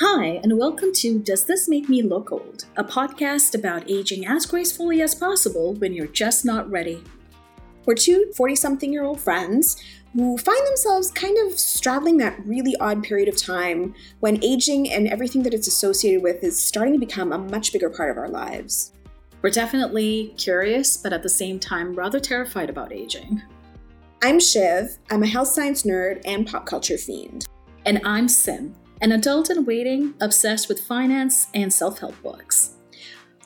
Hi, and welcome to Does This Make Me Look Old? A podcast about aging as gracefully as possible when you're just not ready. We're two 40 something year old friends who find themselves kind of straddling that really odd period of time when aging and everything that it's associated with is starting to become a much bigger part of our lives. We're definitely curious, but at the same time, rather terrified about aging. I'm Shiv, I'm a health science nerd and pop culture fiend. And I'm Sim, an adult in waiting obsessed with finance and self help books.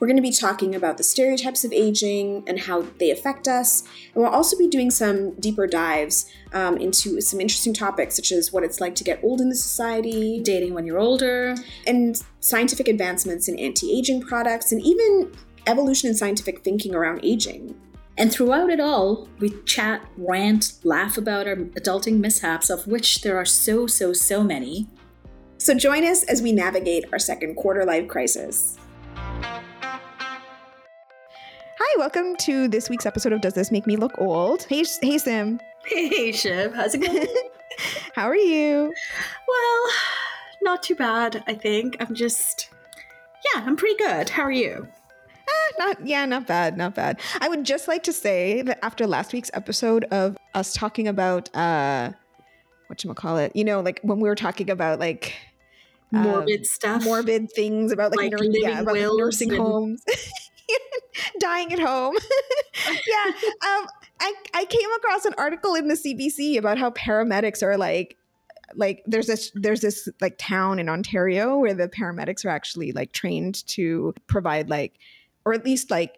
We're going to be talking about the stereotypes of aging and how they affect us. And we'll also be doing some deeper dives um, into some interesting topics, such as what it's like to get old in the society, dating when you're older, and scientific advancements in anti aging products, and even evolution in scientific thinking around aging. And throughout it all, we chat, rant, laugh about our adulting mishaps, of which there are so, so, so many. So join us as we navigate our second quarter life crisis. Hi, welcome to this week's episode of Does This Make Me Look Old? Hey, hey Sim. Hey, Shiv. How's it going? How are you? Well, not too bad, I think. I'm just, yeah, I'm pretty good. How are you? Eh, not yeah, not bad, not bad. I would just like to say that after last week's episode of us talking about uh what you call it, you know, like when we were talking about like morbid um, stuff, morbid things about like, like nur- yeah, about like nursing and- homes. dying at home. yeah. Um, I, I came across an article in the CBC about how paramedics are like like there's this there's this like town in Ontario where the paramedics are actually like trained to provide like or at least like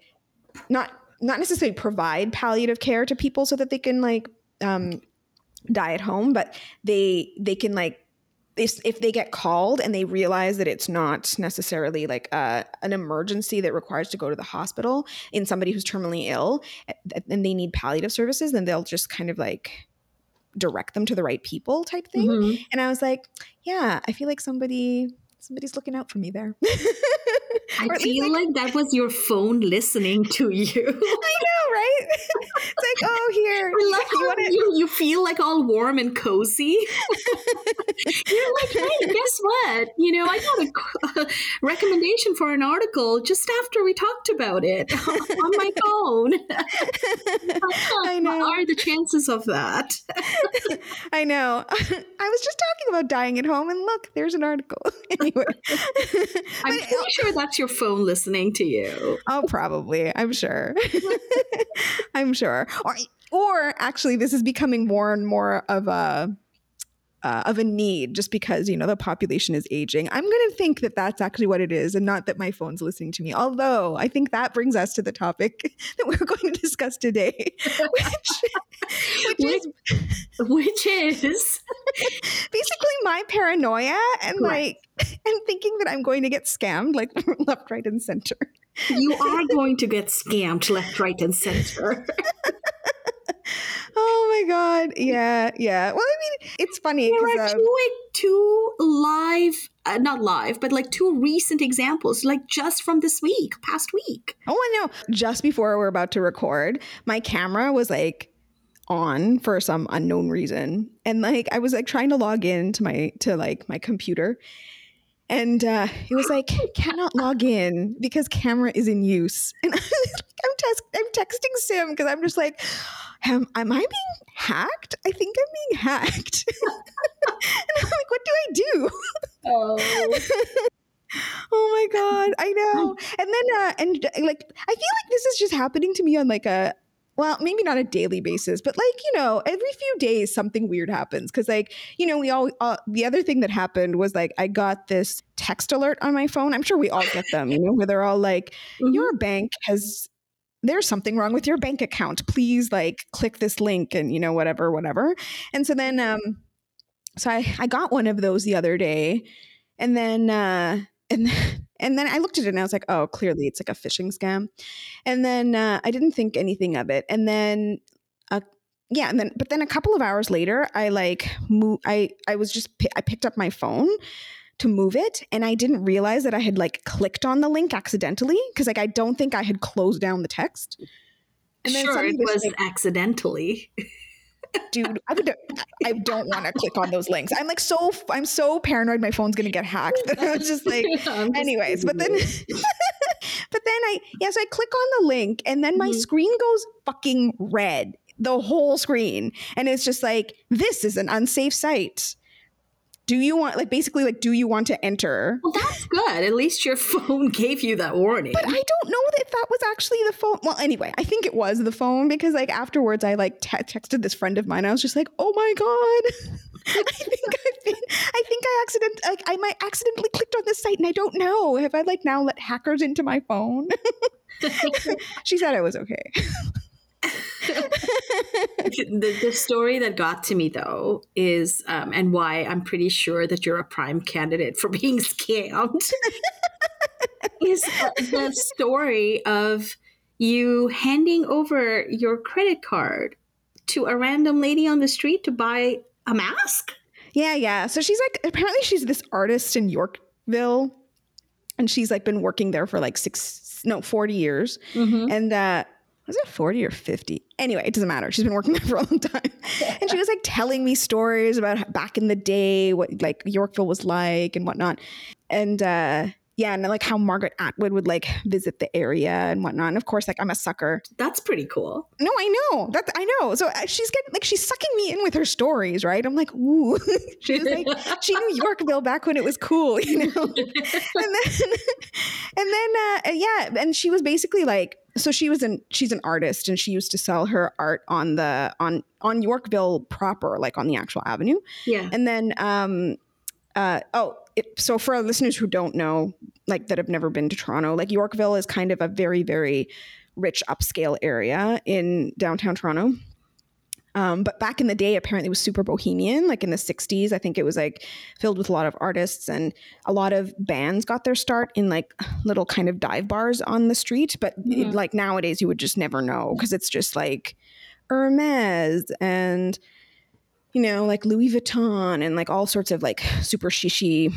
not not necessarily provide palliative care to people so that they can like um die at home but they they can like if they get called and they realize that it's not necessarily like uh, an emergency that requires to go to the hospital in somebody who's terminally ill and they need palliative services then they'll just kind of like direct them to the right people type thing mm-hmm. and i was like yeah i feel like somebody somebody's looking out for me there I feel like, like, that was your phone listening to you. I know, right? it's like, oh, here. I love you, wanna... you, you feel like all warm and cozy. You're like, hey, guess what? You know, I got a, a, recommendation for an article just after we talked about it on my phone. I know. What are the chances of that? I know. I was just talking about dying at home, and look, there's an article. anyway, I'm pretty sure that's your phone listening to you. Oh, probably. I'm sure. I'm sure. Or, or actually, this is becoming more and more of a uh, of a need just because you know the population is aging. I'm going to think that that's actually what it is and not that my phone's listening to me. Although i think that brings us to the topic that we're going to discuss today which, which, is which is basically my paranoia and like and thinking that i'm going to get scammed like left right and center. You are going to get scammed left right and center oh my god yeah yeah. Well i mean it's funny there are um, two, two live uh, not live but like two recent examples like just from this week past week. Oh i know. Just before we're about to record my camera was like on for some unknown reason and like i was like trying to log in to my to like my computer and uh, it was like cannot log in because camera is in use and i'm, tes- I'm texting sim because i'm just like am, am I being hacked? I think I'm being hacked. and I'm like, what do I do? Oh. oh my god, I know. And then uh and like I feel like this is just happening to me on like a well, maybe not a daily basis, but like, you know, every few days something weird happens cuz like, you know, we all uh, the other thing that happened was like I got this text alert on my phone. I'm sure we all get them, you know, where they're all like mm-hmm. your bank has there's something wrong with your bank account. Please like click this link and you know whatever whatever. And so then um so I I got one of those the other day and then uh and and then I looked at it and I was like, "Oh, clearly it's like a phishing scam." And then uh I didn't think anything of it. And then uh yeah, and then but then a couple of hours later, I like move I I was just I picked up my phone to move it and I didn't realize that I had like clicked on the link accidentally because like I don't think I had closed down the text. And then sure, it was like, accidentally. dude, I would I don't want to click on those links. I'm like so I'm so paranoid my phone's gonna get hacked I was just like I'm just anyways, but then but then I yeah, so I click on the link and then my Mhm. screen goes fucking red. The whole screen. And it's just like, this is an unsafe site. Do you want like basically like do you want to enter? well, that's good. At least your phone gave you that warning. But I don't know if that was actually the phone. Well, anyway, I think it was the phone because like afterwards I like te- texted this friend of mine. I was just like, "Oh my god." I think I've been I think I accident like I might accidentally clicked on this site and I don't know. Have I like now let hackers into my phone? she said I was okay. the, the story that got to me though is um, and why i'm pretty sure that you're a prime candidate for being scammed is uh, the story of you handing over your credit card to a random lady on the street to buy a mask Yeah, yeah. So she's like, apparently she's this artist in Yorkville, and she's like been working there for like six, no, forty years. And uh, was it forty or fifty? Anyway, it doesn't matter. She's been working there for a long time, and she was like telling me stories about back in the day, what like Yorkville was like and whatnot, and. uh yeah, and like how Margaret Atwood would like visit the area and whatnot. And of course, like I'm a sucker. that's pretty cool No, I know that I know. So uh, she's getting like she's sucking me in with her stories, right? I'm like, ooh, she's like she knew Yorkville back when it was cool, you know. and then, and then, uh, yeah, and she was basically like, so she was an she's an artist, and she used to sell her art on the on on Yorkville proper, like on the actual avenue. yeah And then, um, uh, oh, it, so for our listeners who don't know, like that have never been to Toronto, like Yorkville is kind of a very, very rich upscale area in downtown Toronto. Um, but back in the day, apparently it was super bohemian, like in the 60s. I think it was like filled with a lot of artists and a lot of bands got their start in like little kind of dive bars on the street. But it- Mhm. like nowadays, you would just never know because it's just like Hermes and you know, like Louis Vuitton and like all sorts of like super shishy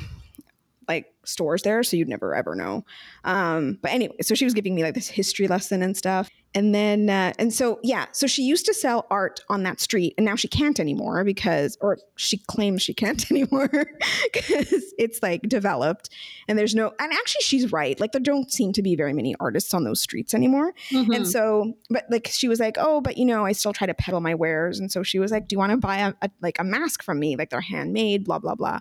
like stores there. So you'd never ever know. Um, but anyway, so she was giving me like this history lesson and stuff. And then, uh, and so, yeah, so she used to sell art on that street and now she can't anymore because, or she claims she can't anymore because it's like developed and there's no, and actually she's right. Like there don't seem to be very many artists on those streets anymore. Mhm. And so, but like she was like, oh, but you know, I still try to peddle my wares. And so she was like, do you want to buy a, a like a mask from me? Like they're handmade, blah blah blah.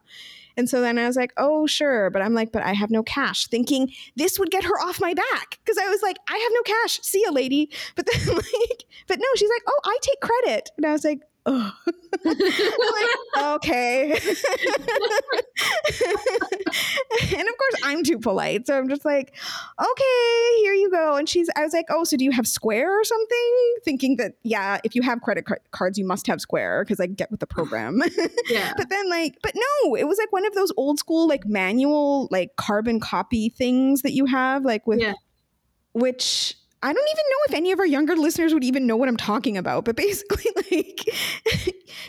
And so then I was like, oh sure, but I'm like, but I have no cash. Thinking this would get her off my back because I was like, I have no cash. See you, lady. But then like, but no, she's like, oh, I take credit. And I was like. Oh, like, okay. and of course, I'm too polite, so I'm just like, okay, here you go. And she's, I was like, oh, so do you have Square or something? Thinking that, yeah, if you have credit car- cards, you must have Square because I get with the program. yeah but then, like, but no, it was like one of those old school, like manual, like carbon copy things that you have, like with, Yeah. which I don't even know if any of our younger listeners would even know what I'm talking about. But basically, like,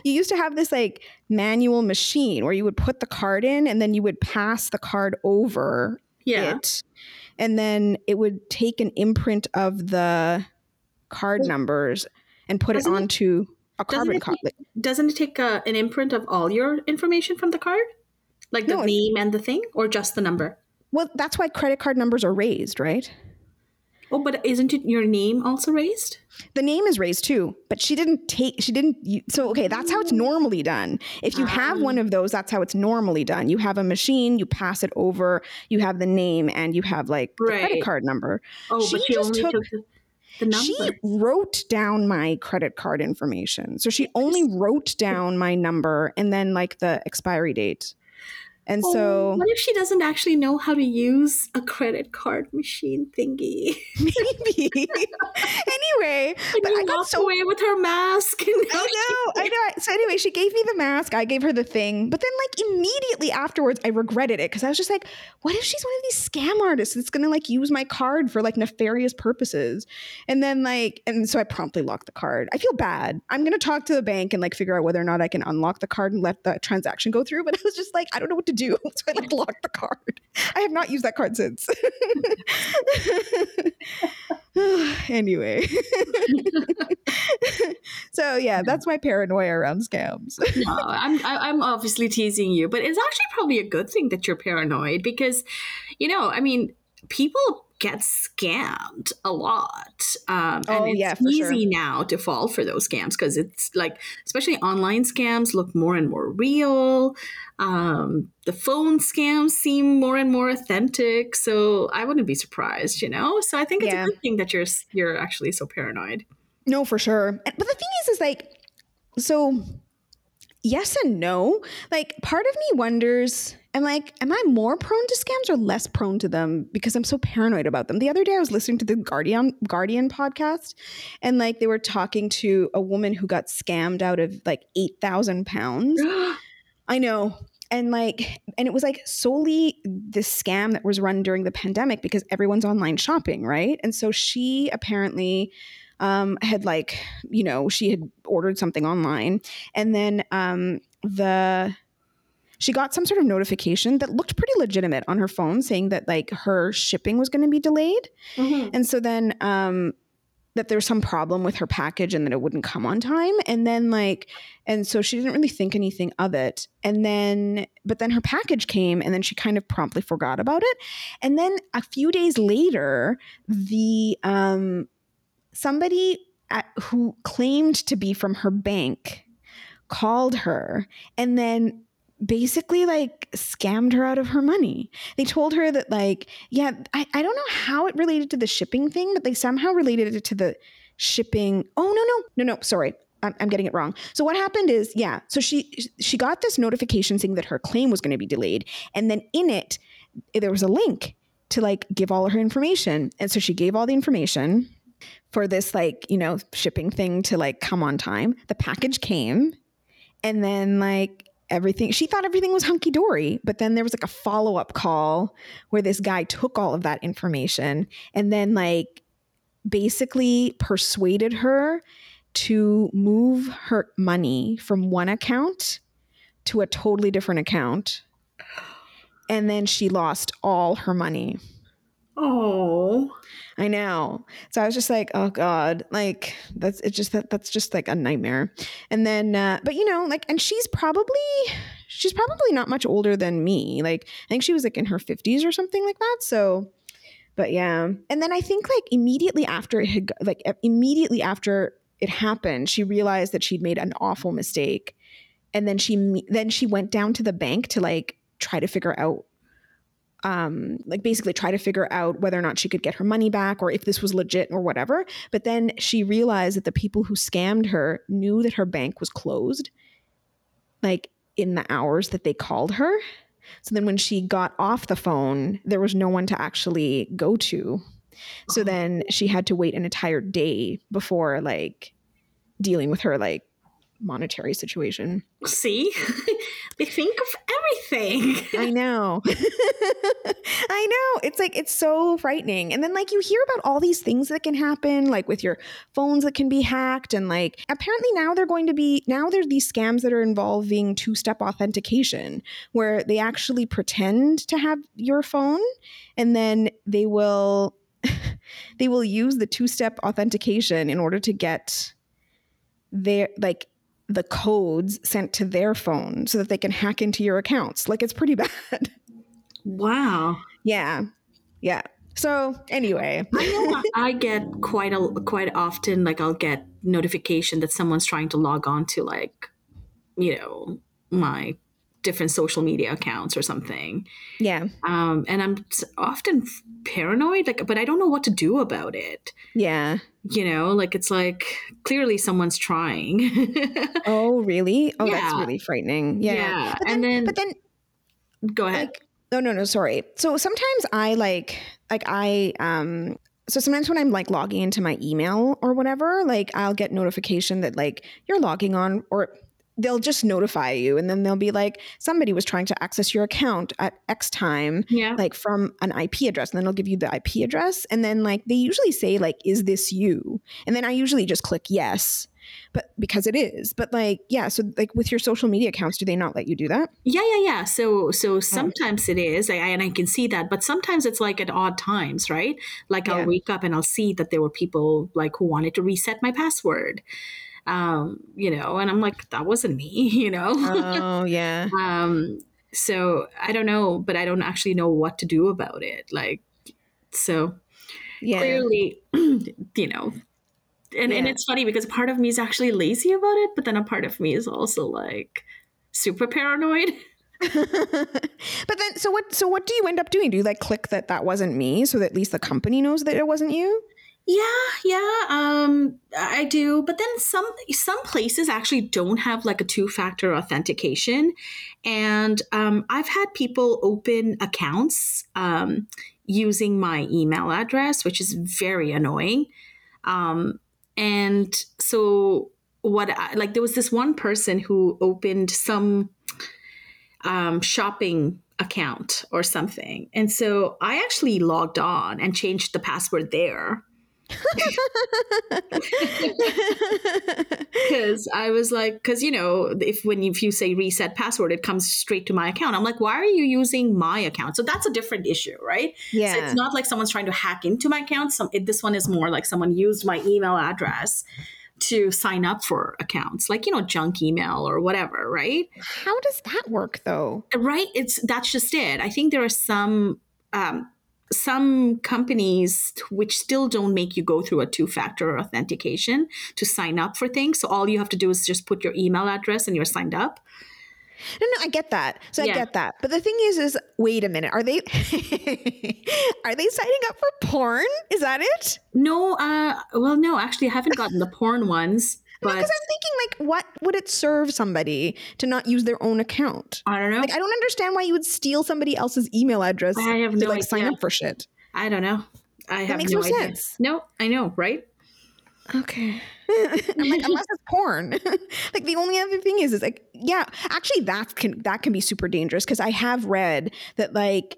you used to have this like manual machine where you would put the card in and then you would pass the card over yeah it, and then it would take an imprint of the card Well, numbers and put it doesn't it- onto a doesn't carbon it copy. doesn't it take a, an imprint of all your information from the card like the No, name and the thing or just the number Well, that's why credit card numbers are raised, right? Oh but isn't it your name also raised The name is raised too, but she didn't take. She didn't. So okay, that's how it's normally done. If you have Ah. one of those, that's how it's normally done. You have a machine, you pass it over, you have the name, and you have like the credit card number. oh She but she just only took- took, the, the number She wrote down my credit card information. So she only wrote down my number and then like the expiry date. And Oh, so what if she doesn't actually know how to use a credit card machine thingy? maybe. anyway, And but I got so away with her mask. I know, I know. So anyway, she gave me the mask. I gave her the thing, but then like immediately afterwards, I regretted it because I was just like, "What if she's one of these scam artists that's gonna like use my card for like nefarious purposes?" And then like, and so I promptly locked the card. I feel bad. I'm gonna talk to the bank and like figure out whether or not I can unlock the card and let the transaction go through. But I was just like, I don't know what to do. So I like locked the card. I have not used that card since. anyway. so yeah, that's my paranoia around scams. no, I'm I'm obviously teasing you, but it's actually probably a good thing that you're paranoid because, you know, I mean, people get scammed a lot. Um, and Oh, it's yeah, easy sure. now to fall for those scams because it's like, especially online scams look more and more real. Um, the phone scams seem more and more authentic. So I wouldn't be surprised, you know? So I think it's Yeah. a good thing that you're, you're actually so paranoid. No, for sure. But the thing is, is like, so yes and no. Like, part of me wonders, am like, am I more prone to scams or less prone to them because I'm so paranoid about them? The other day, I was listening to the Guardian Guardian podcast, and like they were talking to a woman who got scammed out of like eight thousand pounds. I know. And like, and it was like solely this scam that was run during the pandemic because everyone's online shopping, right? And so she apparently um, had like, you know, she had ordered something online, and then um, the she got some sort of notification that looked pretty legitimate on her phone, saying that like her shipping was going to be delayed. And so then um that there was some problem with her package and that it wouldn't come on time. And then like and so she didn't really think anything of it. And then but then her package came and then she kind of promptly forgot about it. And then a few days later, the um somebody at, who claimed to be from her bank called her and then basically like scammed her out of her money. They told her that like, yeah, I, I don't know how it related to the shipping thing, but they somehow related it to the shipping. Oh no, no, no, no, sorry. I'm, I'm getting it wrong. So what happened is, yeah, so she she got this notification saying that her claim was going to be delayed, and then in it there was a link to like give all her information, and so she gave all the information for this like you know shipping thing to like come on time. The package came, and then like everything she thought everything was hunky dory but then there was like a follow-up call where this guy took all of that information and then like basically persuaded her to move her money from one account to a totally different account and then she lost all her money Oh. I know. So I was just like, oh god, like that's it's just that that's just like a nightmare. And then, uh, but you know, like, and she's probably she's probably not much older than me. Like, I think she was like in her fifties or something like that. So, but yeah. And then I think like immediately after it had, like immediately after it happened, she realized that she'd made an awful mistake, and then she then she went down to the bank to like try to figure out um like basically try to figure out whether or not she could get her money back or if this was legit or whatever. But then she realized that the people who scammed her knew that her bank was closed like in the hours that they called her. So then when she got off the phone there was no one to actually go to. So Oh. then she had to wait an entire day before like dealing with her like monetary situation See? they think of everything. I know. I know. It's like it's so frightening. And then like you hear about all these things that can happen like with your phones that can be hacked and like apparently now they're going to be now there's these scams that are involving two-step authentication where they actually pretend to have your phone and then they will they will use the two-step authentication in order to get their like the codes sent to their phone so that they can hack into your accounts. Like it's pretty bad. Wow. yeah. Yeah. So anyway, I I get quite a quite often like I'll get notification that someone's trying to log on to like you know my different social media accounts or something. yeah. Um and I'm often paranoid like but I don't know what to do about it. Yeah. You know, like it's like clearly someone's trying. Oh, really? Oh, that's really frightening. Yeah. Yeah, But and then, then- but then Go ahead. like no no no sorry so sometimes i like like i um so sometimes when i'm like logging into my email or whatever like i'll get notification that like you're logging on or they'll just notify you and then they'll be like somebody was trying to access your account at x time Yeah. like from an ip address and then they'll give you the ip address and then like they usually say like is this you and then i usually just click yes but because it is but like yeah so like with your social media accounts do they not let you do that Yeah, yeah, yeah. So, so sometimes it is, I, and I can see that, but sometimes it's like at odd times, right? Like Yeah. I'll wake up and I'll see that there were people like who wanted to reset my password, um, you know, and I'm like, that wasn't me, you know. oh yeah um, so I don't know, but I don't actually know what to do about it. Like, so yeah clearly, you know. And, and it's funny because part of me is actually lazy about it, but then a part of me is also like super paranoid. but then so what so what do you end up doing do you like click that that wasn't me so that at least the company knows that it wasn't you Yeah, yeah, um, I do. But then some some places actually don't have like a two factor authentication, and um, I've had people open accounts um, using my email address, which is very annoying. Um, and so what? I, like there was this one person who opened some um, shopping account or something, and so I actually logged on and changed the password there because I was like, because you know, if when if you say reset password, it comes straight to my account. I'm like, why are you using my account? So that's a different issue, right? yeah So it's not like someone's trying to hack into my account. Some it, this one is more like someone used my email address to sign up for accounts, like you know, junk email or whatever, right? How does that work though? Right? It's that's just it. I think there are some. Um, some companies which still don't make you go through a two factor authentication to sign up for things. So all you have to do is just put your email address and you're signed up. No, no, I get that. So I get that. But the thing is, is wait a minute. Are they are they signing up for porn? Is that it? No, uh, well, no, actually, I haven't gotten the porn ones, but Because I'm thinking, like, what would it serve somebody to not use their own account? I don't know. Like, I don't understand why you would steal somebody else's email address I have to no like sign idea. up for shit. I don't know. I have makes no, no idea. sense. No, I know, right? Okay. I'm like, unless it's porn. like the only other thing is, is like, yeah, actually that can that can be super dangerous because I have read that like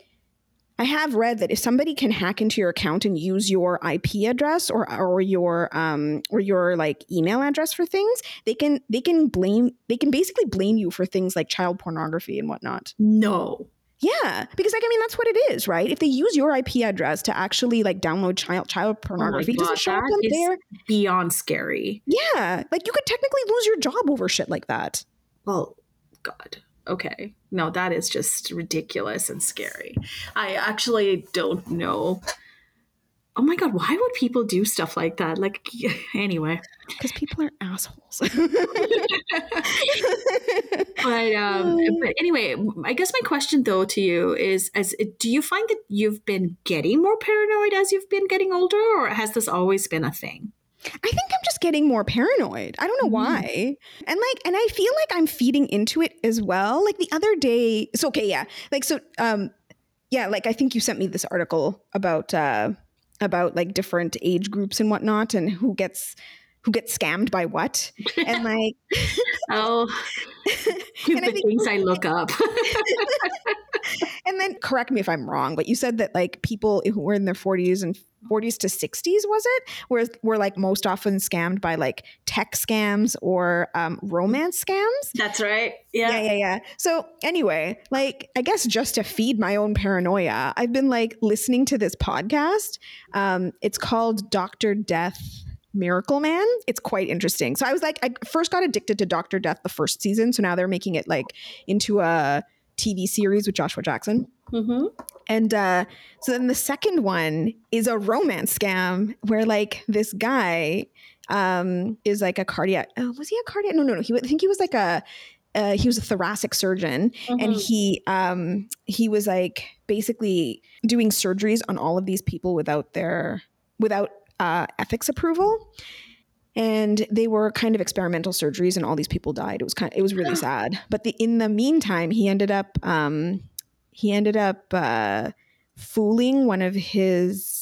I have read that if somebody can hack into your account and use your IP address or or your um or your like email address for things, they can they can blame they can basically blame you for things like child pornography and whatnot. No. Yeah, because like I mean that's what it is, right? If they use your IP address to actually like download child child pornography, does God, it show up that on is- there? Beyond scary. Yeah, like you could technically lose your job over shit like that. Well, God. Okay. No, that is just ridiculous and scary. I actually don't know. Oh my God, why would people do stuff like that? Like, anyway. Because people are assholes. But, um, but anyway, I guess my question though to you is: as do you find that you've been getting more paranoid as you've been getting older, or has this always been a thing? I think I'm just getting more paranoid. I don't know Mhm. why. And like and I feel like I'm feeding into it as well. Like the other day, so okay, yeah. Like so um yeah, like I think you sent me this article about uh about like different age groups and whatnot and who gets who gets scammed by what. And like Oh, And I the think- things I look up. and then correct me if I'm wrong, but you said that like people who were in their 40s and 40s to 60s was it were were like most often scammed by like tech scams or um, romance scams That's right. yeah. Yeah. yeah yeah so anyway like i guess just to feed my own paranoia i've been like listening to this podcast um it's called dr death miracle man it's quite interesting so i was like i first got addicted to dr death the first season so now they're making it like into a tv series with joshua jackson Mm-hmm. and uh, so then the second one is a romance scam where like this guy um, is like a cardiac. Oh, was he a cardiac? No, no, no. He, I think he was like a. Uh, he was a thoracic surgeon, and Mm-hmm. he um, he was like basically doing surgeries on all of these people without their without uh, ethics approval. And they were kind of experimental surgeries, and all these people died. It was kind. it was really sad. But the, in the meantime, he ended up um, he ended up uh, fooling one of his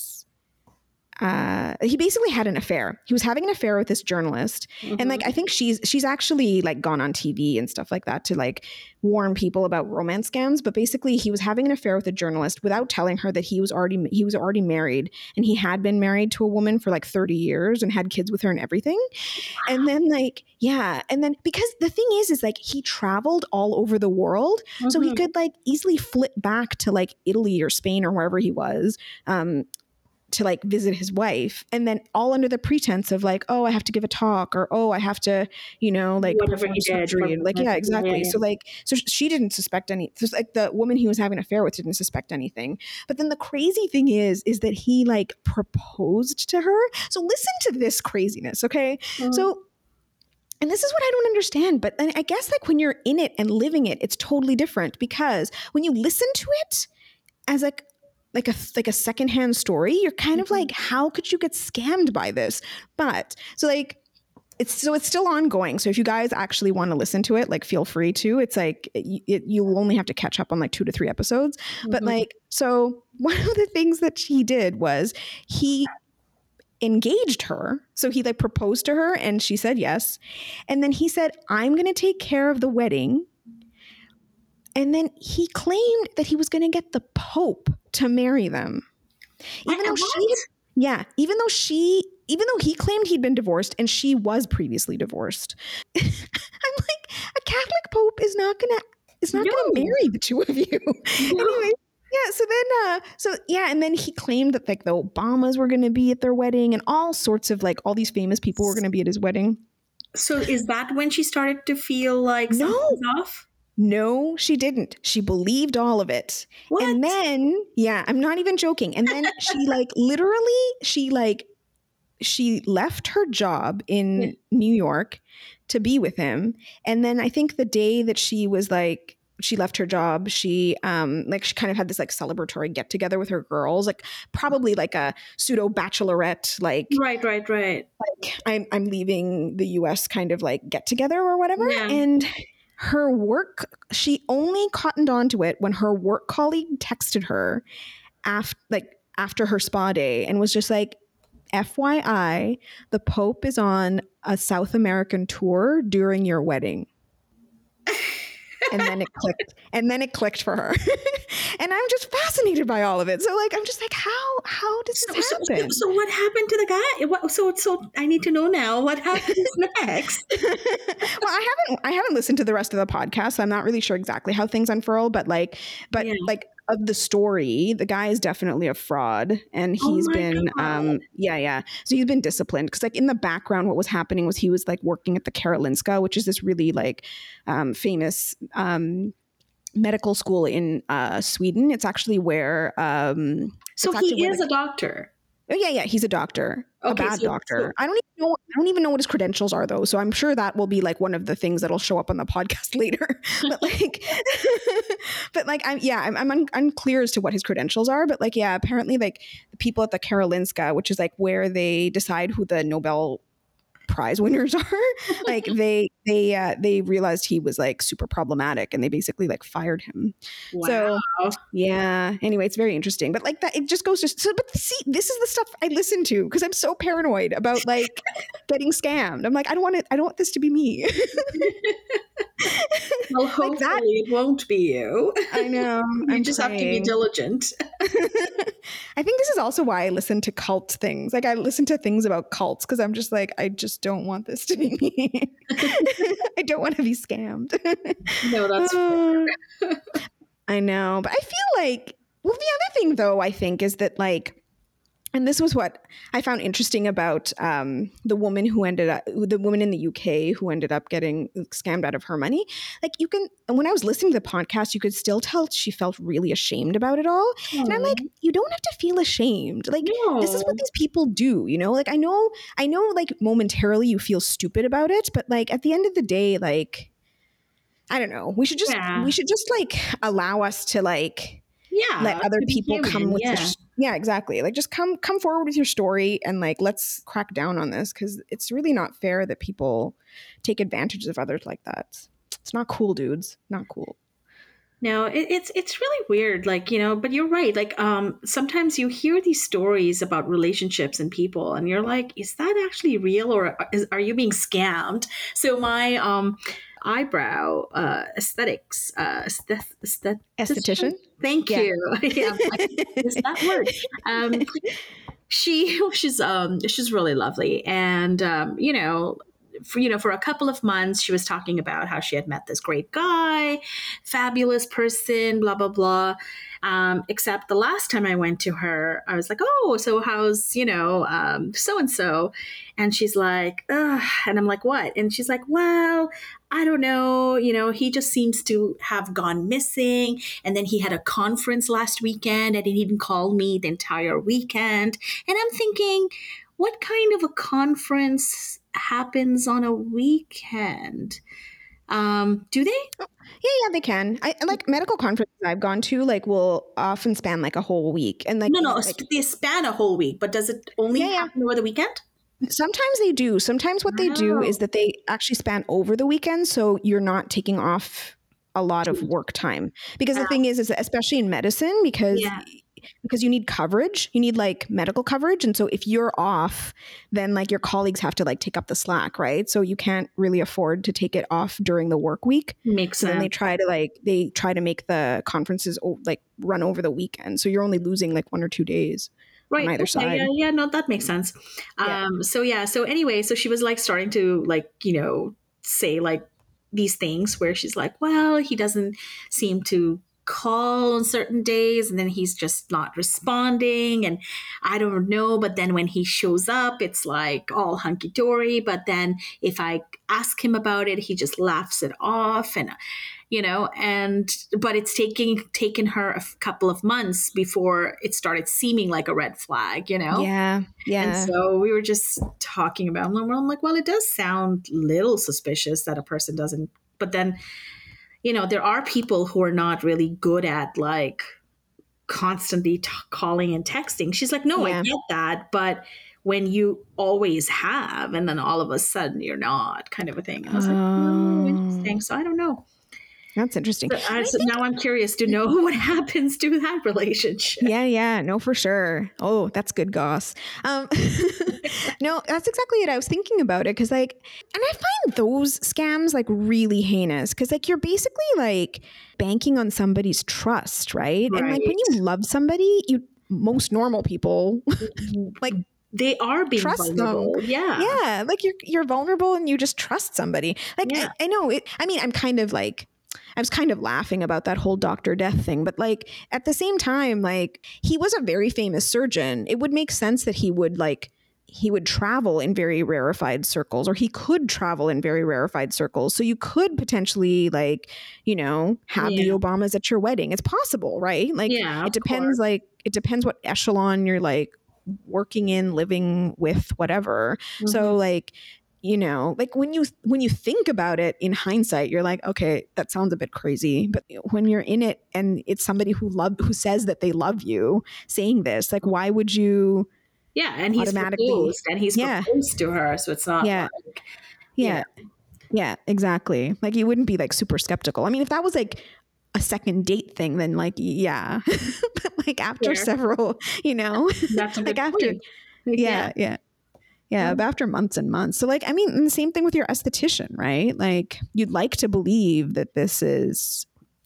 uh, he basically had an affair. He was having an affair with this journalist, mm-hmm. and like I think she's she's actually like gone on TV and stuff like that to like warn people about romance scams. But basically, he was having an affair with a journalist without telling her that he was already he was already married, and he had been married to a woman for like thirty years and had kids with her and everything. Wow. And then like yeah, and then because the thing is, is like he traveled all over the world, mm-hmm. so he mm-hmm. could like easily flip back to like Italy or Spain or wherever he was. Um, to like visit his wife and then all under the pretense of like oh i have to give a talk or oh i have to you know like perform surgery and like yeah exactly. so like so she didn't suspect any so like the woman he was having an affair with didn't suspect anything. But then the crazy thing is is that he like proposed to her. So listen to this craziness okay? Mm-hmm. so and this is what I don't understand, but I guess like when you're in it and living it, it's totally different because when you listen to it as like like a like a secondhand story, you're kind mm-hmm. of like, how could you get scammed by this? But so like it's so it's still ongoing. So if you guys actually want to listen to it, like feel free to. It's like it, it, you'll only have to catch up on like two to three episodes. Mm-hmm. But like so one of the things that he did was he engaged her. So he like proposed to her and she said yes. And then he said, "I'm going to take care of the wedding." And then he claimed that he was going to get the pope to marry them. Even though she yeah, even though she even though he claimed he'd been divorced and she was previously divorced. I'm like a Catholic pope is not going to is not no. going to marry the two of you. No. anyway, yeah, so then uh so yeah, and then he claimed that like the Obamas were going to be at their wedding and all sorts of like all these famous people were going to be at his wedding. So is that when she started to feel like something's no. off? No, she didn't. She believed all of it. What? And then, yeah, I'm not even joking. And then she like literally, she like, she left her job in yeah. New York to be with him. And then I think the day that she was like, she left her job she um like she kind of had this like celebratory get together with her girls like probably like a pseudo bachelorette like right right right like i'm i'm leaving the us kind of like get together or whatever yeah. and her work she only cottoned onto it when her work colleague texted her after like after her spa day and was just like FYI, the Pope is on a South American tour during your wedding and then it clicked and then it clicked for her. And i'm just fascinated by all of it. So like i'm just like how how does this happen so, so, what happened to the guy? What, so so i need to know now what happens next. Well i haven't i haven't listened to the rest of the podcast so i'm not really sure exactly how things unfurl but like but yeah. like of the story, the guy is definitely a fraud, and oh he's oh been, um, yeah, yeah. So he's been disciplined because, like, in the background, what was happening was he was like working at the Karolinska, which is this really like um, famous um, medical school in uh, Sweden. It's actually where. Um, so he is a doctor. Oh yeah, yeah, he's a doctor, okay, a bad so, doctor. So, I don't even know. I don't even know what his credentials are though. So I'm sure that will be like one of the things that'll show up on the podcast later. but like, but like, I'm yeah, I'm, I'm un- unclear as to what his credentials are. But like, yeah, apparently like the people at the Karolinska, which is like where they decide who the Nobel prize winners are. Like they they uh, they realized he was like super problematic and they basically like fired him. Wow. so yeah. Anyway it's very interesting but like that it just goes to so but see this is the stuff i listen to because i'm so paranoid about like getting scammed. I'm like i don't want it i don't want this to be me well hopefully like that, it won't be you. I know. You I'm just have to be diligent. I think this is also why i listen to cult things. Like i listen to things about cults because i'm just like i just don't want this to be me. I don't want to be scammed. no, that's uh, I know, but I feel like well the other thing though I think is that like and this was what I found interesting about um, the woman who ended up, the woman in the UK who ended up getting scammed out of her money. Like you can, when I was listening to the podcast, you could still tell she felt really ashamed about it all. Aww. And I'm like, you don't have to feel ashamed. Like no. this is what these people do, you know. Like I know, I know, like momentarily you feel stupid about it, but like at the end of the day, like I don't know, we should just, yeah. we should just like allow us to like yeah let other people come with yeah. Yeah exactly like just come come forward with your story and like let's crack down on this because it's really not fair that people take advantage of others like that it's not cool dudes not cool No, it, it's it's really weird. Like you know, but you're right. Like um, sometimes you hear these stories about relationships and people, and you're like, is that actually real, or is, are you being scammed? So my um, eyebrow uh, aesthetics uh, aesthet- aesthet- Esthetician? Thank Yeah. you. yeah, is that word? Um, she she's um she's really lovely, and um, you know. For, you know, for a couple of months, she was talking about how she had met this great guy, fabulous person, blah blah blah. Um, except the last time I went to her, I was like, "Oh, so how's you know so and so?" And she's like, Ugh. and I'm like, "What?" And she's like, "Well, I don't know. You know, he just seems to have gone missing. And then he had a conference last weekend and he didn't call me the entire weekend. And I'm thinking, what kind of a conference happens on a weekend? Um, do they? Yeah, yeah, they can. I like medical conferences I've gone to. Like, will often span like a whole week, and like No, no, like, they span a whole week, but does it only Yeah, yeah. happen over the weekend? Sometimes they do. Sometimes what they do is that they actually span over the weekend, so you're not taking off a lot of work time. Because the thing is, is especially in medicine, because Yeah. Because you need coverage, you need like medical coverage, and so if you're off, then like your colleagues have to like take up the slack, right? So you can't really afford to take it off during the work week. Makes sense. they try to like they try to make the conferences like run over the weekend, so you're only losing like one or two days. right either okay, side. yeah yeah no that makes sense Yeah. um so yeah so anyway so she was like starting to like you know say like these things where she's like well he doesn't seem to call on certain days and then he's just not responding and i don't know but then when he shows up it's like all hunky-dory but then if i ask him about it he just laughs it off and you know and but it's taking taken her a couple of months before it started seeming like a red flag you know Yeah, yeah. and so we were just talking about it. I'm like, well, it does sound little suspicious that a person doesn't. But then, you know, there are people who are not really good at like constantly t- calling and texting. She's like, no, Yeah. I get that, but when you always have, and then all of a sudden you're not, kind of a thing. And I was like, oh, Oh. interesting. So I don't know. That's interesting. So, I, so now I'm curious to know what happens to that relationship. Yeah, yeah, no, for sure. Oh, that's good, Goss. Um, no, that's exactly it. I was thinking about it because, like, and I find those scams like really heinous because, like, you're basically like banking on somebody's trust, right? And like when you love somebody, you most normal people, like, They are being Trust them. vulnerable. Yeah. yeah, like you're you're vulnerable and you just trust somebody. Like, Yeah. I, I know it. I mean, I'm kind of like. I was kind of laughing about that whole Dr. Death thing, but like at the same time, like he was a very famous surgeon. It would make sense that he would like he would travel in very rarefied circles or he could travel in very rarefied circles. So you could potentially like, you know, have the Obamas at your wedding. It's possible, right? Like Yeah, it depends like it depends what echelon you're like working in, living with, whatever. So Mm-hmm. like you know like when you when you think about it in hindsight you're like okay that sounds a bit crazy but when you're in it and it's somebody who love who says that they love you saying this like why would you Yeah, and he's proposed, and he's Yeah. proposed to her, so it's not Yeah. like yeah. Yeah. Exactly. Like you wouldn't be like super skeptical. I mean if that was like a second date thing then like yeah. But like after several you know? That's Like after- yeah. yeah yeah, but after months and months. So, like, I mean, the same thing with your esthetician, right? Like, you'd like to believe that this is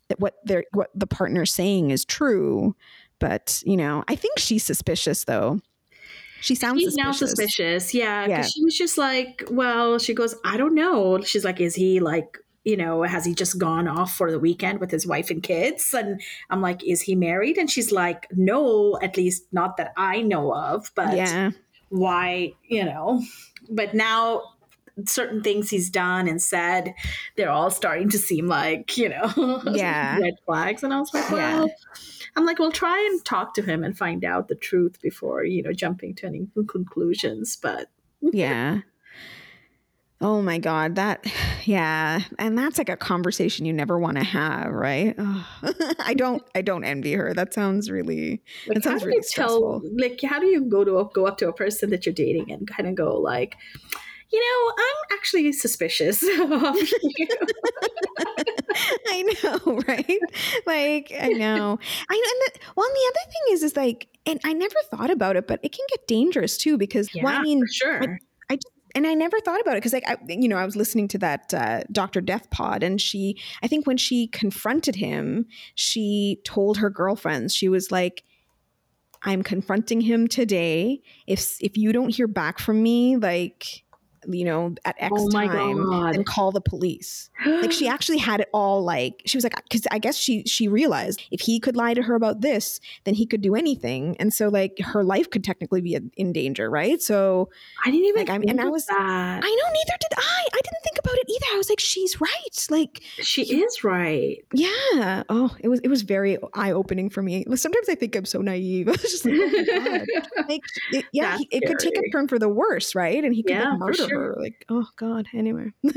that what they're what the partner's saying is true, but you know, I think she's suspicious though. She sounds He's suspicious. now suspicious, yeah. Yeah. She was just like, well, she goes, I don't know. She's like, is he like, you know, has he just gone off for the weekend with his wife and kids? And I'm like, is he married? And she's like, no, at least not that I know of. But Yeah, why, you know? But now certain things he's done and said, they're all starting to seem like, you know, Yeah. red flags. And I was like, Yeah. well, I'm like, well, try and talk to him and find out the truth before, you know, jumping to any conclusions. But yeah. Oh my god, that yeah, and that's like a conversation you never want to have, right? Ugh. I don't, I don't envy her. That sounds really. like, That sounds really you tell, stressful. like, how do you go to go up to a person that you're dating and kind of go like, you know, I'm actually suspicious of you. I know, right? Like, I know. I know. And the, well, and the other thing is, is like, and I never thought about it, but it can get dangerous too because, Yeah, well, I mean, for sure. Just, and I never thought about it because, like, I, you know, I was listening to that uh, Doctor Death Pod, and she, I think, when she confronted him, she told her girlfriends, she was like, "I'm confronting him today. If if you don't hear back from me, like, you know, at X Oh time, God. then call the police." like she actually had it all like she was like uh, because i guess she she realized if he could lie to her about this then he could do anything. And so like her life could technically be in danger right? So I didn't even like, I'm- think and I was- that. i know neither did i. I didn't think about it either. I was like she's right. Like she is right. yeah. Oh it was it was very eye-opening for me. Sometimes i think i'm so naive. I was just like oh my god. Like it, yeah he, it could take a turn for the worse right? And he could Yeah, like, for murder sure. Her like oh god anyway.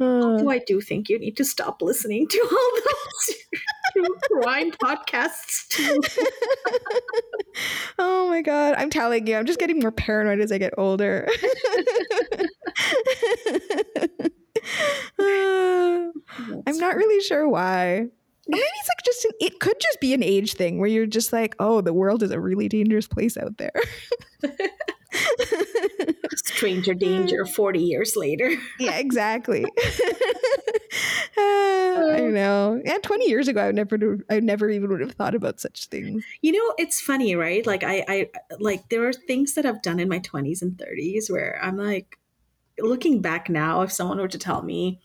Uh, Oh, I do think you need to stop listening to all those crime podcasts. oh my god i'm telling you i'm just getting more paranoid as i get older. Uh, i'm not really sure why. Maybe it's like just an, it could just be an age thing where you're just like oh the world is a really dangerous place out there Stranger danger 40 years later. yeah exactly Uh, i know yeah 20 years ago i would never i never even would have thought about such things You know, it's funny, right? Like I, I like there are things that I've done in my 20s and 30s where I'm like looking back now, if someone were to tell me,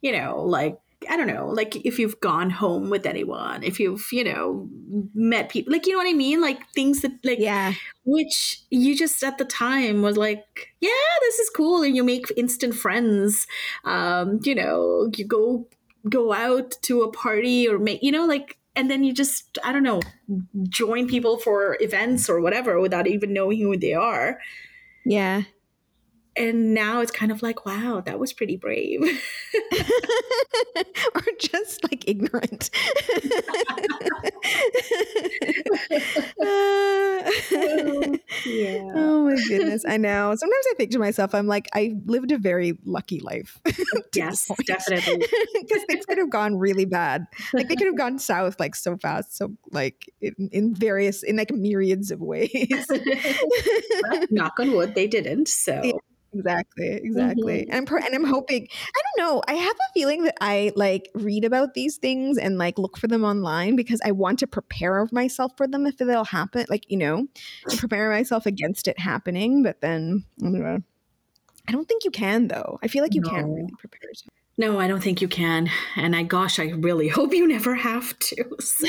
you know, like I don't know, like if you've gone home with anyone, if you've, you know, met people, like you know what I mean? Like things that like yeah which you just at the time was like, yeah, this is cool, and you make instant friends. Um, you know, you go go out to a party or make, you know, like, and then you just, I don't know, join people for events or whatever without even knowing who they are. yeah And now it's kind of like, wow, that was pretty brave. or just like ignorant. Oh, yeah. Oh my goodness. I know. Sometimes I think to myself, I'm like, I lived a very lucky life. Uh, yes, definitely. Because things could have gone really bad. Like they could have gone south like so fast. So like in, in various, in like myriads of ways. Knock on wood, they didn't. So Yeah. Exactly, exactly. Mhm. And and I'm hoping. I don't know. I have a feeling that I like read about these things and like look for them online because I want to prepare myself for them if they'll happen. Like you know, to prepare myself against it happening. But then I don't know. I don't think you can though. I feel like you can't really prepare. yourself. No, I don't think you can. And I, gosh, I really hope you never have to. So,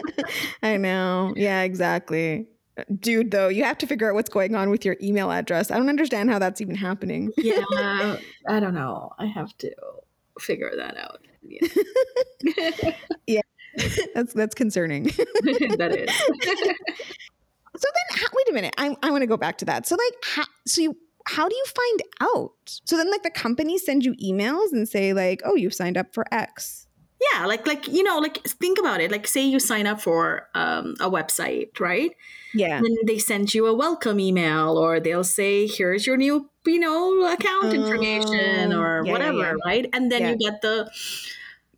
I know. Yeah, exactly. Dude, though, you have to figure out what's going on with your email address. I don't understand how that's even happening. yeah, I don't know. I have to figure that out. Yeah. that's that's concerning. that is. So then, how, wait a minute. I, I want to go back to that. So like, how, so you, how do you find out? So then, like, the companies send you emails and say like, oh, you've signed up for X. Yeah, like like you know, like think about it. Like say you sign up for um, a website, right? Yeah. Then they send you a welcome email, or they'll say, "Here's your new, you know, account information, Oh, or yeah, yeah, whatever," yeah. right? And then Yeah. you get the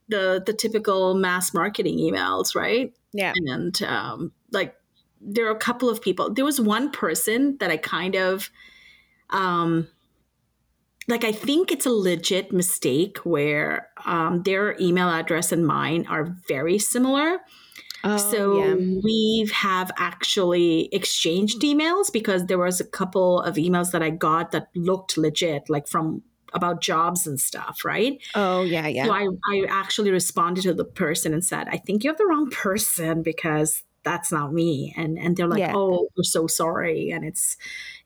the the typical mass marketing emails, right? Yeah. and um, like there are a couple of people there was one person that i kind of um like i think it's a legit mistake where um, their email address and mine are very similar Oh, so yeah. we have actually exchanged emails because there was a couple of emails that i got that looked legit like from about jobs and stuff right Oh, yeah, yeah. so I, I actually responded to the person and said, I think you have the wrong person because that's not me. And and they're like, Yeah. oh, we're so sorry. And it's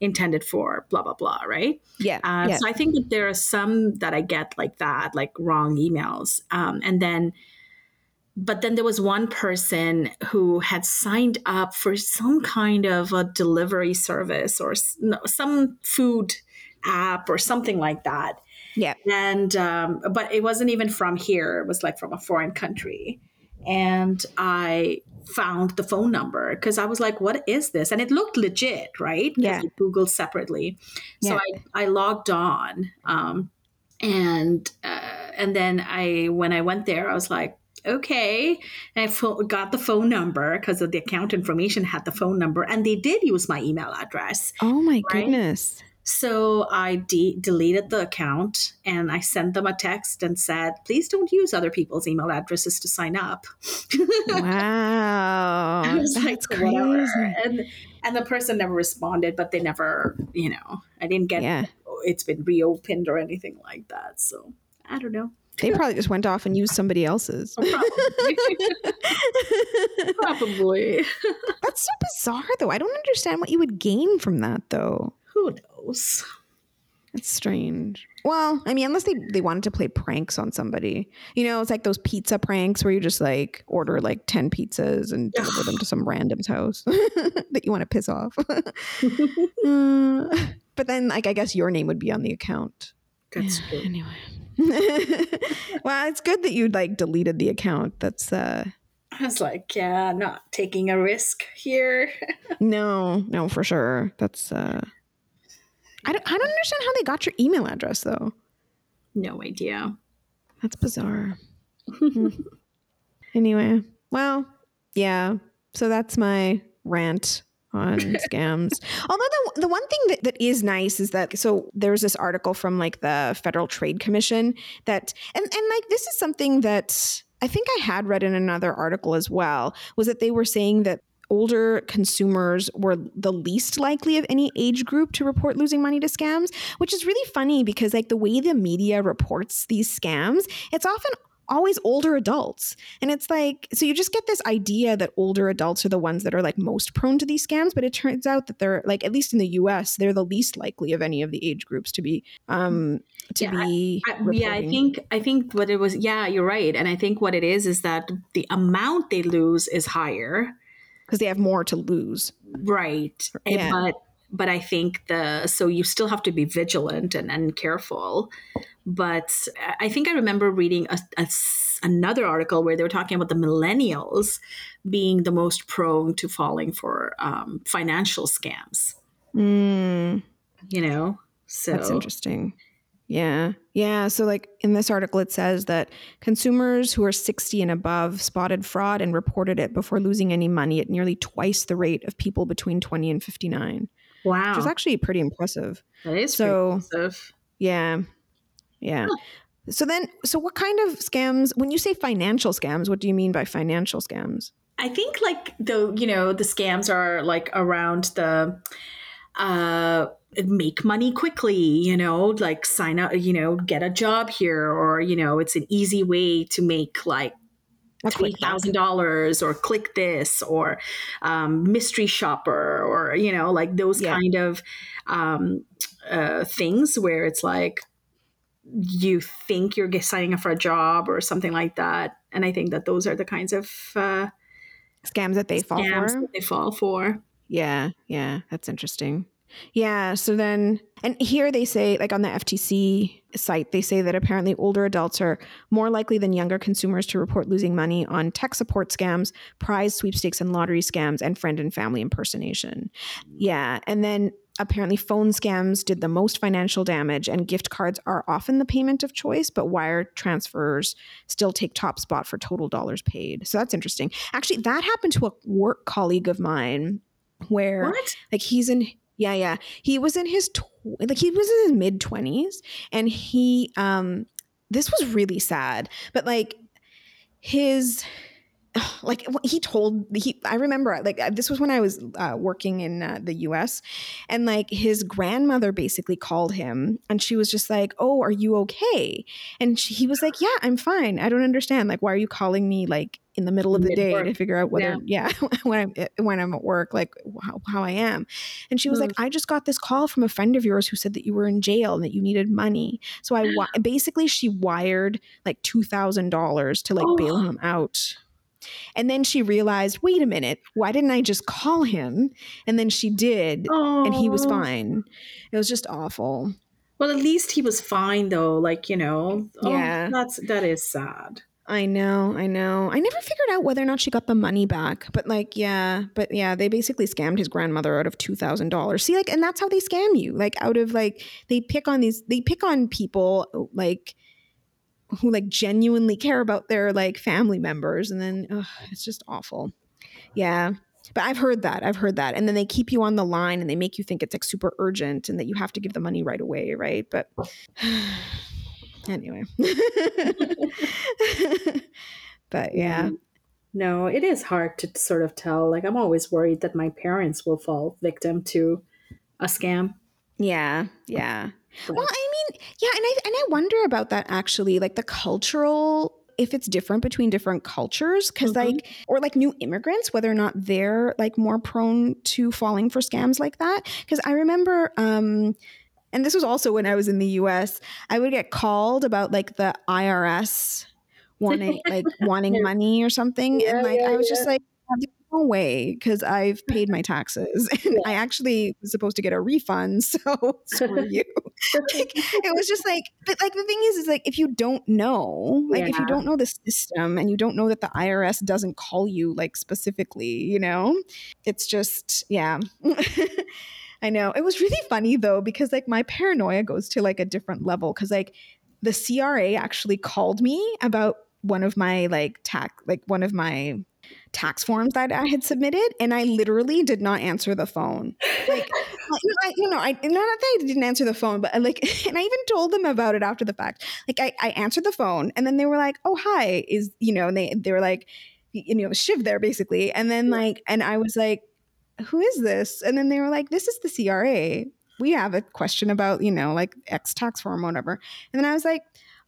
intended for blah, blah, blah. Right. yeah. Uh, yeah. So I think that there are some that I get like that, like wrong emails. Um, and then, but then there was one person who had signed up for some kind of a delivery service or no, some food app or something like that Yeah. and um, but it wasn't even from here it was like from a foreign country and i found the phone number because I was like, what is this? And it looked legit, right? Yeah. I Googled separately. So Yeah. I, I logged on. Um, and uh, and then I when I went there, I was like, okay. And I got the phone number because the account information had the phone number, and they did use my email address. Oh my Right? goodness. So I de- deleted the account and I sent them a text and said, please don't use other people's email addresses to sign up. Wow. I was That's like, whatever. crazy. And and the person never responded, but they never, you know, I didn't get Yeah. it's been reopened or anything like that. So I don't know. They probably just went off and used somebody else's. Oh, probably. Probably. That's so bizarre, though. I don't understand what you would gain from that, though. Who knows? It's strange. Well, I mean, unless they, they wanted to play pranks on somebody. You know, it's like those pizza pranks where you just like order like 10 pizzas and deliver them to some random's house that you want to piss off. Uh, but then, like, I guess your name would be on the account. That's true. Anyway. well, it's good that you like deleted the account. That's, uh, I was like, yeah, not taking a risk here. no, no, for sure. That's, uh, I don't, I don't understand how they got your email address though. No idea. That's bizarre. Hmm. anyway, well, yeah. So that's my rant on scams. Although the, the one thing that, that is nice is that so there's this article from like the Federal Trade Commission that and and like this is something that I think I had read in another article as well was that they were saying that older consumers were the least likely of any age group to report losing money to scams, which is really funny because like the way the media reports these scams, it's often always older adults. And it's like, so you just get this idea that older adults are the ones that are like most prone to these scams, but it turns out that they're like, at least in the US, they're the least likely of any of the age groups to be, um, to Yeah, be. I, yeah, I think I think what it was. Yeah, you're right, and I think what it is is that the amount they lose is higher, because they have more to lose. right? Yeah. But but I think the so you still have to be vigilant and, and careful. But I think I remember reading a, a another article where they were talking about the millennials being the most prone to falling for um, financial scams. Mm. You know, so That's interesting. Yeah. Yeah. So, like in this article, it says that consumers who are 60 and above spotted fraud and reported it before losing any money at nearly twice the rate of people between 20 and 59, wow, which is actually pretty impressive. that is so- pretty impressive. Yeah. Yeah. So, then, so what kind of scams, when you say financial scams, what do you mean by financial scams? I think like the you know the scams are like around the uh make money quickly you know like sign up you know get a job here or you know it's an easy way to make like quick thousand dollars or click this or um, mystery shopper or you know like those Yeah. kind of um, uh, things where it's like you think you're signing up for a job or something like that and i think that those are the kinds of uh, scams that they fall for? that they fall for Yeah, yeah, that's interesting. Yeah, so then, and here they say, like on the FTC site, they say that apparently older adults are more likely than younger consumers to report losing money on tech support scams, prize sweepstakes and lottery scams, and friend and family impersonation. Yeah, and then apparently phone scams did the most financial damage, and gift cards are often the payment of choice, but wire transfers still take top spot for total dollars paid. So that's interesting. Actually, that happened to a work colleague of mine where what like he's in yeah yeah. He was in his tw- like he was in his mid 20s and he um this was really sad but like his like he told he i remember like uh, this was when i was uh, working in uh, the us and like his grandmother basically called him and she was just like oh are you okay? And she, he was like yeah i'm fine. I don't understand. Like why are you calling me like in the middle of the day to figure out whether yeah, when i'm eh, when i'm at work like how, how i am? And she was like i just got this call from a friend of yours who said that you were in jail and that you needed money. So i basically she wired like $2000 to like bail Oh. him out and then she realized, wait a minute, why didn't I just call him? And then she did, and he was fine. It was just awful. Well, at least he was fine though. Like you know, oh, Yeah. that's that is sad. I know, I know. I never figured out whether or not she got the money back. But like, yeah, but yeah, they basically scammed his grandmother out of two thousand dollars. See, like, and that's how they scam you. Like, out of like, they pick on these, they pick on people like who like genuinely care about their like family members, and then ugh, it's just awful. Yeah. But I've heard that. I've heard that. And then they keep you on the line and they make you think it's like super urgent and that you have to give the money right away, right? But anyway. but yeah. No, it is hard to sort of tell. Like, I'm always worried that my parents will fall victim to a scam. Yeah. Yeah. But. Well, I yeah, and I and I wonder about that actually, like the cultural if it's different between different cultures because mm-hmm. like or like new immigrants whether or not they're like more prone to falling for scams like that because i remember um and this was also when I was in the US, I would get called about like the IRS wanting like wanting money or something. Yeah, and like yeah, I was yeah. just like, no way, because I've paid my taxes and I actually was supposed to get a refund. So screw you. like, it was just like, but like the thing is, is like if you don't know, like if you don't know the system and you don't know that the IRS doesn't call you like specifically, you know, it's just, yeah. I know. It was really funny though, because like my paranoia goes to like a different level. Cause like the CRA actually called me about one of my like tax, like one of my tax forms that I had submitted, and I literally did not answer the phone. Like, I, you know, I not that I didn't answer the phone, but like, and I even told them about it after the fact. Like, I, I answered the phone, and then they were like, "Oh, hi," is you know, and they they were like, you know, Shiv there basically, and then like, and I was like, who is this? And then they were like, this is the CRA. We have a question about, you know, like X tax form, whatever. And then I was like,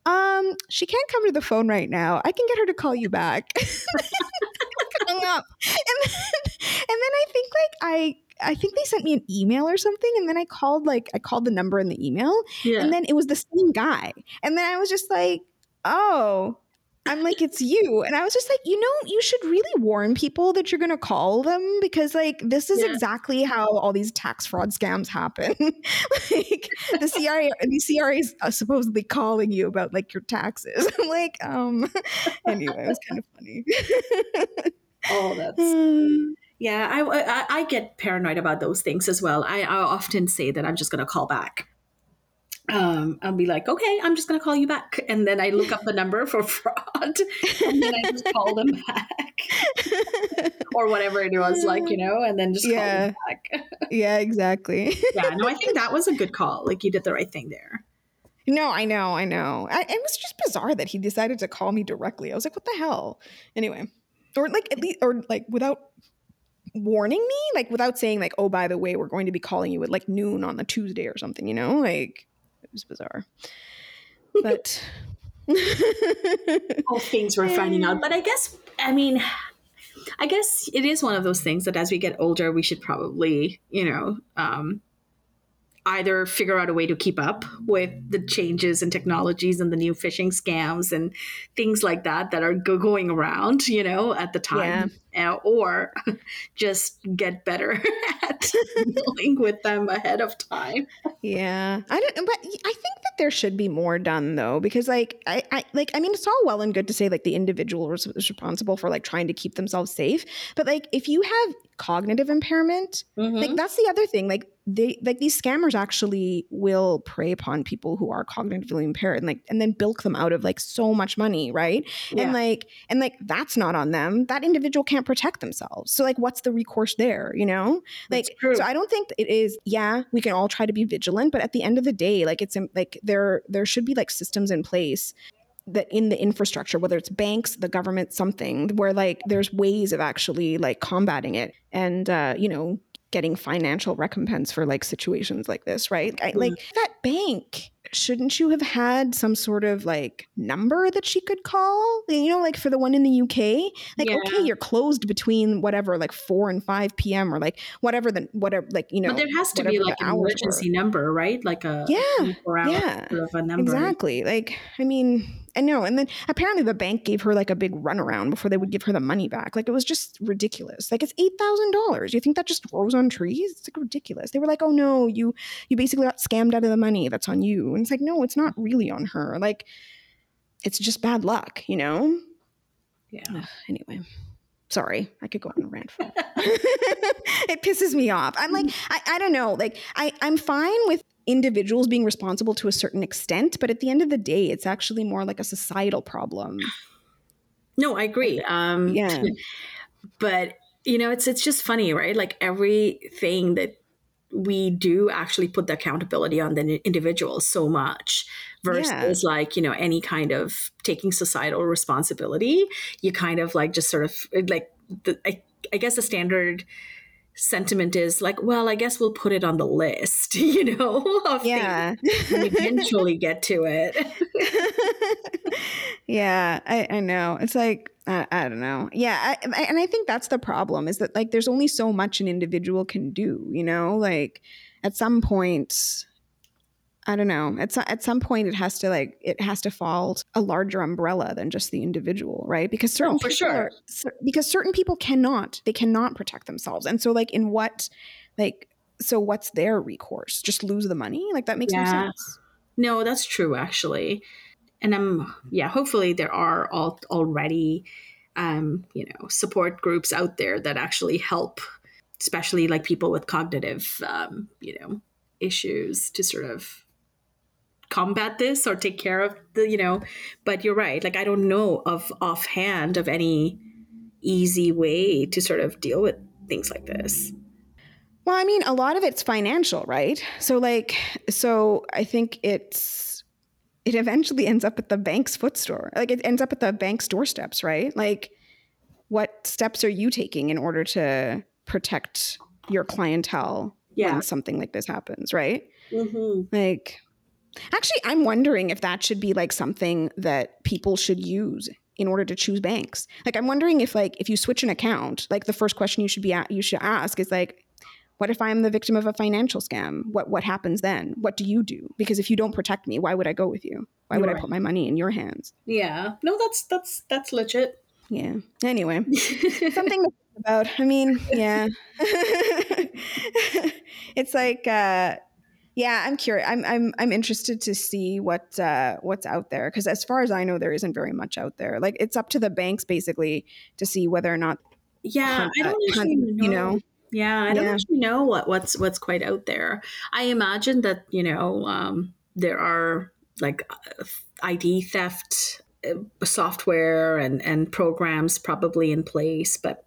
um, she can't come to the phone right now. I can get her to call you back. hung up. And then, and then I think like I I think they sent me an email or something, and then I called like I called the number in the email, yeah. and then it was the same guy, and then I was just like, oh, I'm like, it's you. And I was just like, you know, you should really warn people that you're going to call them because, like, this is yeah. exactly how all these tax fraud scams happen. like, the CRA, the CRA is uh, supposedly calling you about like your taxes. I'm like, um, anyway, it was kind of funny. oh, that's. Yeah, I, I, I get paranoid about those things as well. I, I often say that I'm just going to call back um, I'll be like, okay, I'm just going to call you back. And then I look up the number for fraud and then I just call them back or whatever it was like, you know, and then just yeah. call them back. yeah, exactly. yeah, no, I think that was a good call. Like you did the right thing there. No, I know, I know. I, it was just bizarre that he decided to call me directly. I was like, what the hell? Anyway, or like at least, or like without warning me, like without saying like, oh, by the way, we're going to be calling you at like noon on the Tuesday or something, you know, like was bizarre. But all things we're finding out. But I guess, I mean, I guess it is one of those things that as we get older, we should probably, you know, um, either figure out a way to keep up with the changes and technologies and the new phishing scams and things like that that are go- going around, you know, at the time, yeah. uh, or just get better at dealing with them ahead of time. Yeah, I don't, but I think that there should be more done though, because like I, I like I mean, it's all well and good to say like the individual is responsible for like trying to keep themselves safe, but like if you have cognitive impairment, mm-hmm. like that's the other thing, like they like these scammers actually will prey upon people who are cognitively impaired and like and then bilk them out of like so much money right? Yeah. and like and like that's not on them. That individual can't protect themselves. So like what's the recourse there you know? Like so i don't think it is yeah we can all try to be vigilant but at the end of the day like it's like there there should be like systems in place that in the infrastructure whether it's banks the government something where like there's ways of actually like combating it. And uh you know getting financial recompense for like situations like this, right? I, like mm-hmm. that bank shouldn't you have had some sort of like number that she could call? You know, like for the one in the UK, like yeah. okay, you're closed between whatever, like four and five p.m. or like whatever the whatever, like you know. But there has to be like an emergency were. number, right? Like a yeah, yeah, sort of a number. exactly. Like I mean, I know. And then apparently the bank gave her like a big runaround before they would give her the money back. Like it was just ridiculous. Like it's eight thousand dollars. You think that just grows on trees? It's like ridiculous. They were like, oh no, you you basically got scammed out of the money. That's on you. And it's like, no, it's not really on her. Like it's just bad luck, you know? Yeah. Ugh, anyway. Sorry, I could go on a rant. For it pisses me off. I'm like, I, I don't know. Like, I, I'm fine with individuals being responsible to a certain extent, but at the end of the day, it's actually more like a societal problem. No, I agree. Um, Yeah. but you know, it's it's just funny, right? Like everything that we do actually put the accountability on the individual so much versus like you know any kind of taking societal responsibility you kind of like just sort of like the, I, I guess the standard sentiment is like well i guess we'll put it on the list you know of Yeah. we eventually get to it yeah, I, I know. It's like I, I don't know. Yeah, I- and I think that's the problem is that like there's only so much an individual can do. You know, like at some point, I don't know. At some, at some point, it has to like it has to fall a larger umbrella than just the individual, right? Because certain Oh, for people sure. are- because certain people cannot they cannot protect themselves, and so like in what like so what's their recourse? Just lose the money? Like that makes no sense. No, that's true actually. And I'm yeah, hopefully there are all already um, you know, support groups out there that actually help especially like people with cognitive um, you know, issues to sort of combat this or take care of the, you know, but you're right. Like I don't know of offhand of any easy way to sort of deal with things like this. Well, I mean, a lot of it's financial, right? So, like, so I think it's it eventually ends up at the bank's footstore. Like, it ends up at the bank's doorsteps, right? Like, what steps are you taking in order to protect your clientele Yeah. when something like this happens, right? Mm-hmm. Like, actually, I'm wondering if that should be like something that people should use in order to choose banks. Like, I'm wondering if like if you switch an account, like the first question you should be a- you should ask is like, what if I'm the victim of a financial scam? What what happens then? What do you do? Because if you don't protect me, why would I go with you? Why would I put my money in your hands? Yeah. No, that's that's that's legit. Yeah. Anyway, something about. I mean, yeah. it's like uh yeah, I'm curious. I'm I'm I'm interested to see what uh what's out there because as far as I know there isn't very much out there. Like it's up to the banks basically to see whether or not Yeah, hunt I don't hunt, actually know. you know. Yeah, I don't actually know what what's what's quite out there. I imagine that you know um, there are like uh, ID theft uh, software and and programs probably in place, but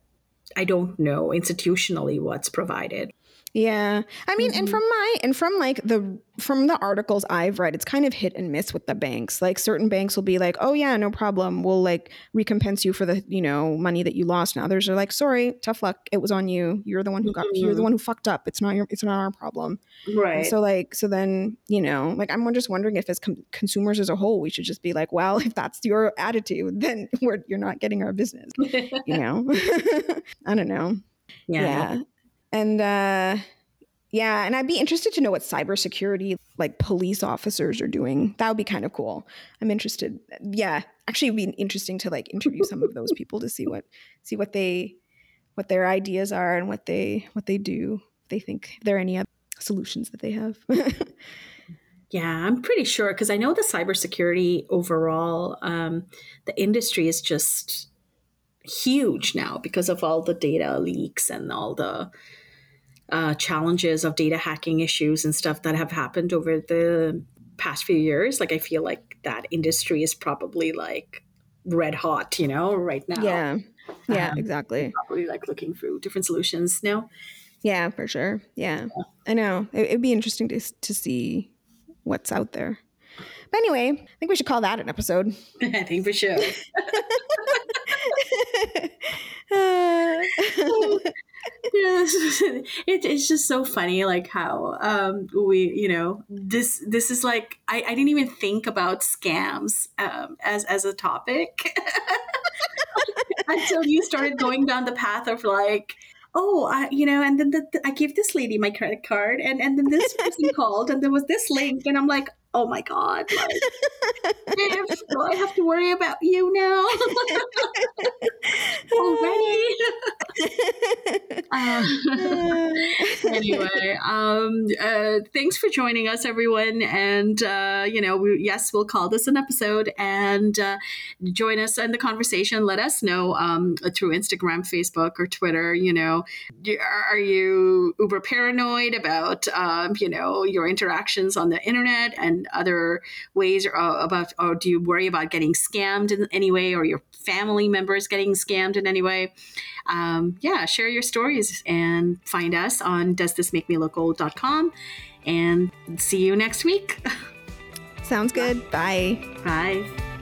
I don't know institutionally what's provided. Yeah. I mean, and Mhm. from my and from like the from the articles I've read, it's kind of hit and miss with the banks. Like certain banks will be like, "Oh yeah, no problem. We'll like recompense you for the, you know, money that you lost." And others are like, "Sorry, tough luck. It was on you. You're the one who got you're the Mhm. one who fucked up. It's not your it's not our problem." And Right. so like so then, you know, like I'm just wondering if as com- consumers as a whole, we should just be like, "Well, if that's your attitude, then we're you're not getting our business." You know? I don't know yeah. yeah. And uh yeah, and I'd be interested to know what cybersecurity like police officers are doing. That would be kind of cool. I'm interested. Yeah, actually it'd be interesting to like interview some of those people to see what see what they what their ideas are and what they what they do. If they think there are any other solutions that they have. Yeah, I'm pretty sure because I know the cybersecurity overall, um, the industry is just huge now because of all the data leaks and all the uh, challenges of data hacking issues and stuff that have happened over the past few years. Like, I feel like that industry is probably like red hot, you know, right now. yeah. Yeah, Um, exactly. Probably like looking through different solutions now. Yeah, for sure. Yeah, I know. It, it'd be interesting to to see what's out there. But anyway, I think we should call that an episode. I think for sure. Yeah, it, it's just so funny, like how um, we, you know, this this is like I, I didn't even think about scams um, as as a topic. Until you started going down the path of like, oh, I, you know, and then the, the- I gave this lady my credit card, and and then this person called, and there was this link, and I'm like, oh my god, like, if, do I have to worry about you now already? Uh, anyway, um, uh, thanks for joining us, everyone. And, uh, you know, we, yes, we'll call this an episode and uh, join us in the conversation. Let us know um, through Instagram, Facebook, or Twitter. You know, are you uber paranoid about, um, you know, your interactions on the internet and other ways or, uh, about, or do you worry about getting scammed in any way or your family members getting scammed in any way? Um, yeah, share your stories and find us on does this make me look old.com and see you next week. Sounds good. Bye. Bye.